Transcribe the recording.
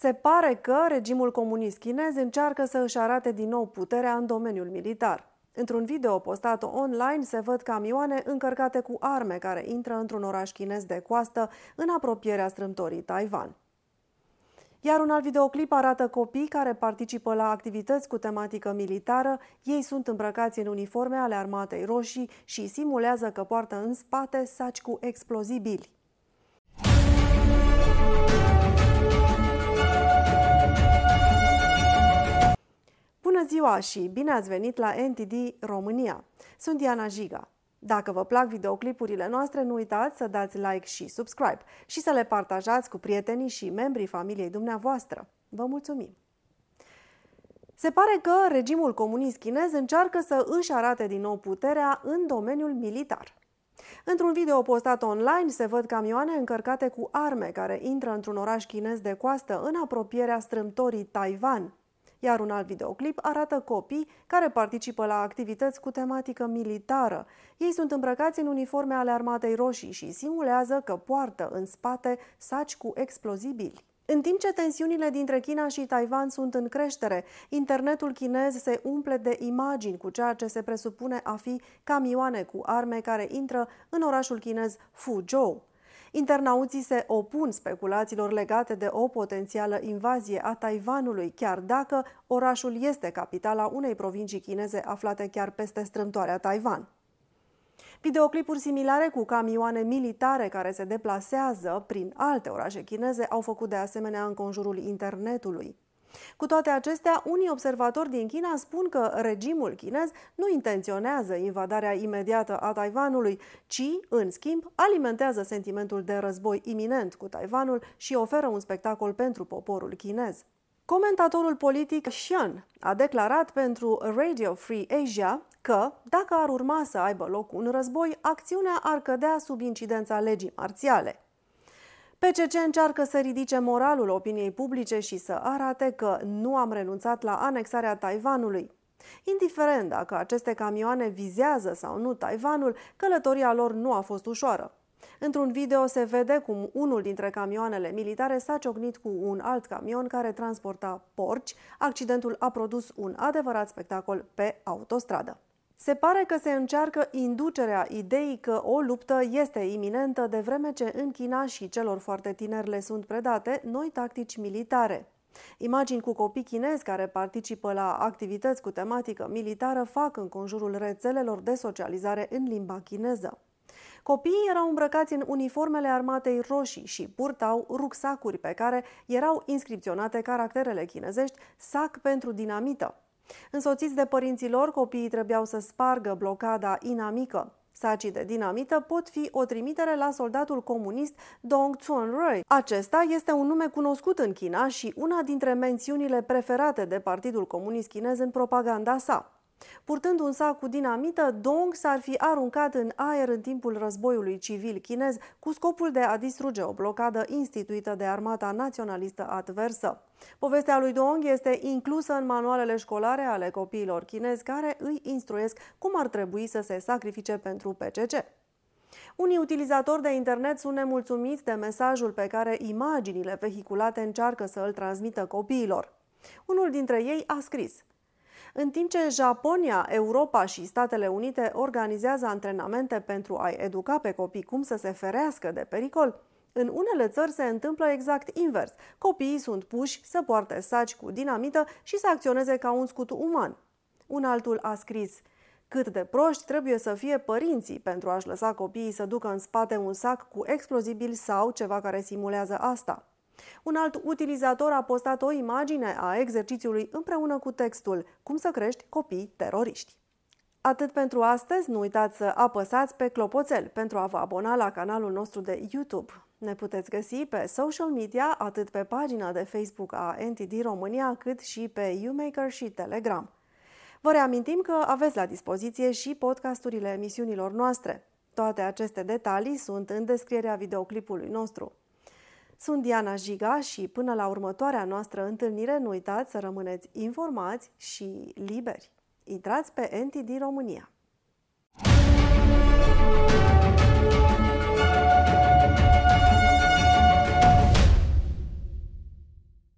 Se pare că regimul comunist chinez încearcă să își arate din nou puterea în domeniul militar. Într-un video postat online se văd camioane încărcate cu arme care intră într-un oraș chinez de coastă în apropierea strâmtorii Taiwan. Iar un alt videoclip arată copii care participă la activități cu tematică militară. Ei sunt îmbrăcați în uniforme ale armatei roșii și simulează că poartă în spate saci cu explozibili. Ziua și bine ați venit la NTD România! Sunt Diana Jiga. Dacă vă plac videoclipurile noastre, nu uitați să dați like și subscribe și să le partajați cu prietenii și membrii familiei dumneavoastră. Vă mulțumim! Se pare că regimul comunist chinez încearcă să își arate din nou puterea în domeniul militar. Într-un video postat online se văd camioane încărcate cu arme care intră într-un oraș chinez de coastă în apropierea strâmtorii Taiwan, iar un alt videoclip arată copii care participă la activități cu tematică militară. Ei sunt îmbrăcați în uniforme ale armatei roșii și simulează că poartă în spate saci cu explozibili. În timp ce tensiunile dintre China și Taiwan sunt în creștere, internetul chinez se umple de imagini cu ceea ce se presupune a fi camioane cu arme care intră în orașul chinez Fuzhou. Internauții se opun speculațiilor legate de o potențială invazie a Taiwanului, chiar dacă orașul este capitala unei provincii chineze aflate chiar peste strâmtoarea Taiwan. Videoclipuri similare cu camioane militare care se deplasează prin alte orașe chineze au făcut de asemenea în conjurul internetului. Cu toate acestea, unii observatori din China spun că regimul chinez nu intenționează invadarea imediată a Taiwanului, ci, în schimb, alimentează sentimentul de război iminent cu Taiwanul și oferă un spectacol pentru poporul chinez. Comentatorul politic Xian a declarat pentru Radio Free Asia că, dacă ar urma să aibă loc un război, acțiunea ar cădea sub incidența legii marțiale. PCC încearcă să ridice moralul opiniei publice și să arate că nu am renunțat la anexarea Taiwanului. Indiferent dacă aceste camioane vizează sau nu Taiwanul, călătoria lor nu a fost ușoară. Într-un video se vede cum unul dintre camioanele militare s-a ciocnit cu un alt camion care transporta porci. Accidentul a produs un adevărat spectacol pe autostradă. Se pare că se încearcă inducerea ideii că o luptă este iminentă de vreme ce în China și celor foarte tineri le sunt predate noi tactici militare. Imagini cu copii chinezi care participă la activități cu tematică militară fac în conjurul rețelelor de socializare în limba chineză. Copiii erau îmbrăcați în uniformele armatei roșii și purtau rucsacuri pe care erau inscripționate caracterele chinezești sac pentru dinamită. Însoțiți de părinții lor, copiii trebuiau să spargă blocada inamică. Sacii de dinamită pot fi o trimitere la soldatul comunist Dong Rui. Acesta este un nume cunoscut în China și una dintre mențiunile preferate de Partidul Comunist Chinez în propaganda sa. Purtând un sac cu dinamită, Dong s-ar fi aruncat în aer în timpul războiului civil chinez cu scopul de a distruge o blocadă instituită de armata naționalistă adversă. Povestea lui Dong este inclusă în manualele școlare ale copiilor chinezi care îi instruiesc cum ar trebui să se sacrifice pentru PCC. Unii utilizatori de internet sunt nemulțumiți de mesajul pe care imaginile vehiculate încearcă să îl transmită copiilor. Unul dintre ei a scris – în timp ce Japonia, Europa și Statele Unite organizează antrenamente pentru a educa pe copii cum să se ferească de pericol, în unele țări se întâmplă exact invers. Copiii sunt puși să poarte saci cu dinamită și să acționeze ca un scut uman. Un altul a scris cât de proști trebuie să fie părinții pentru a-și lăsa copiii să ducă în spate un sac cu explozibil sau ceva care simulează asta. Un alt utilizator a postat o imagine a exercițiului împreună cu textul Cum să crești copii teroriști. Atât pentru astăzi, nu uitați să apăsați pe clopoțel pentru a vă abona la canalul nostru de YouTube. Ne puteți găsi pe social media, atât pe pagina de Facebook a NTD România, cât și pe YouMaker și Telegram. Vă reamintim că aveți la dispoziție și podcasturile emisiunilor noastre. Toate aceste detalii sunt în descrierea videoclipului nostru. Sunt Diana Jiga și până la următoarea noastră întâlnire nu uitați să rămâneți informați și liberi. Intrați pe NTD România.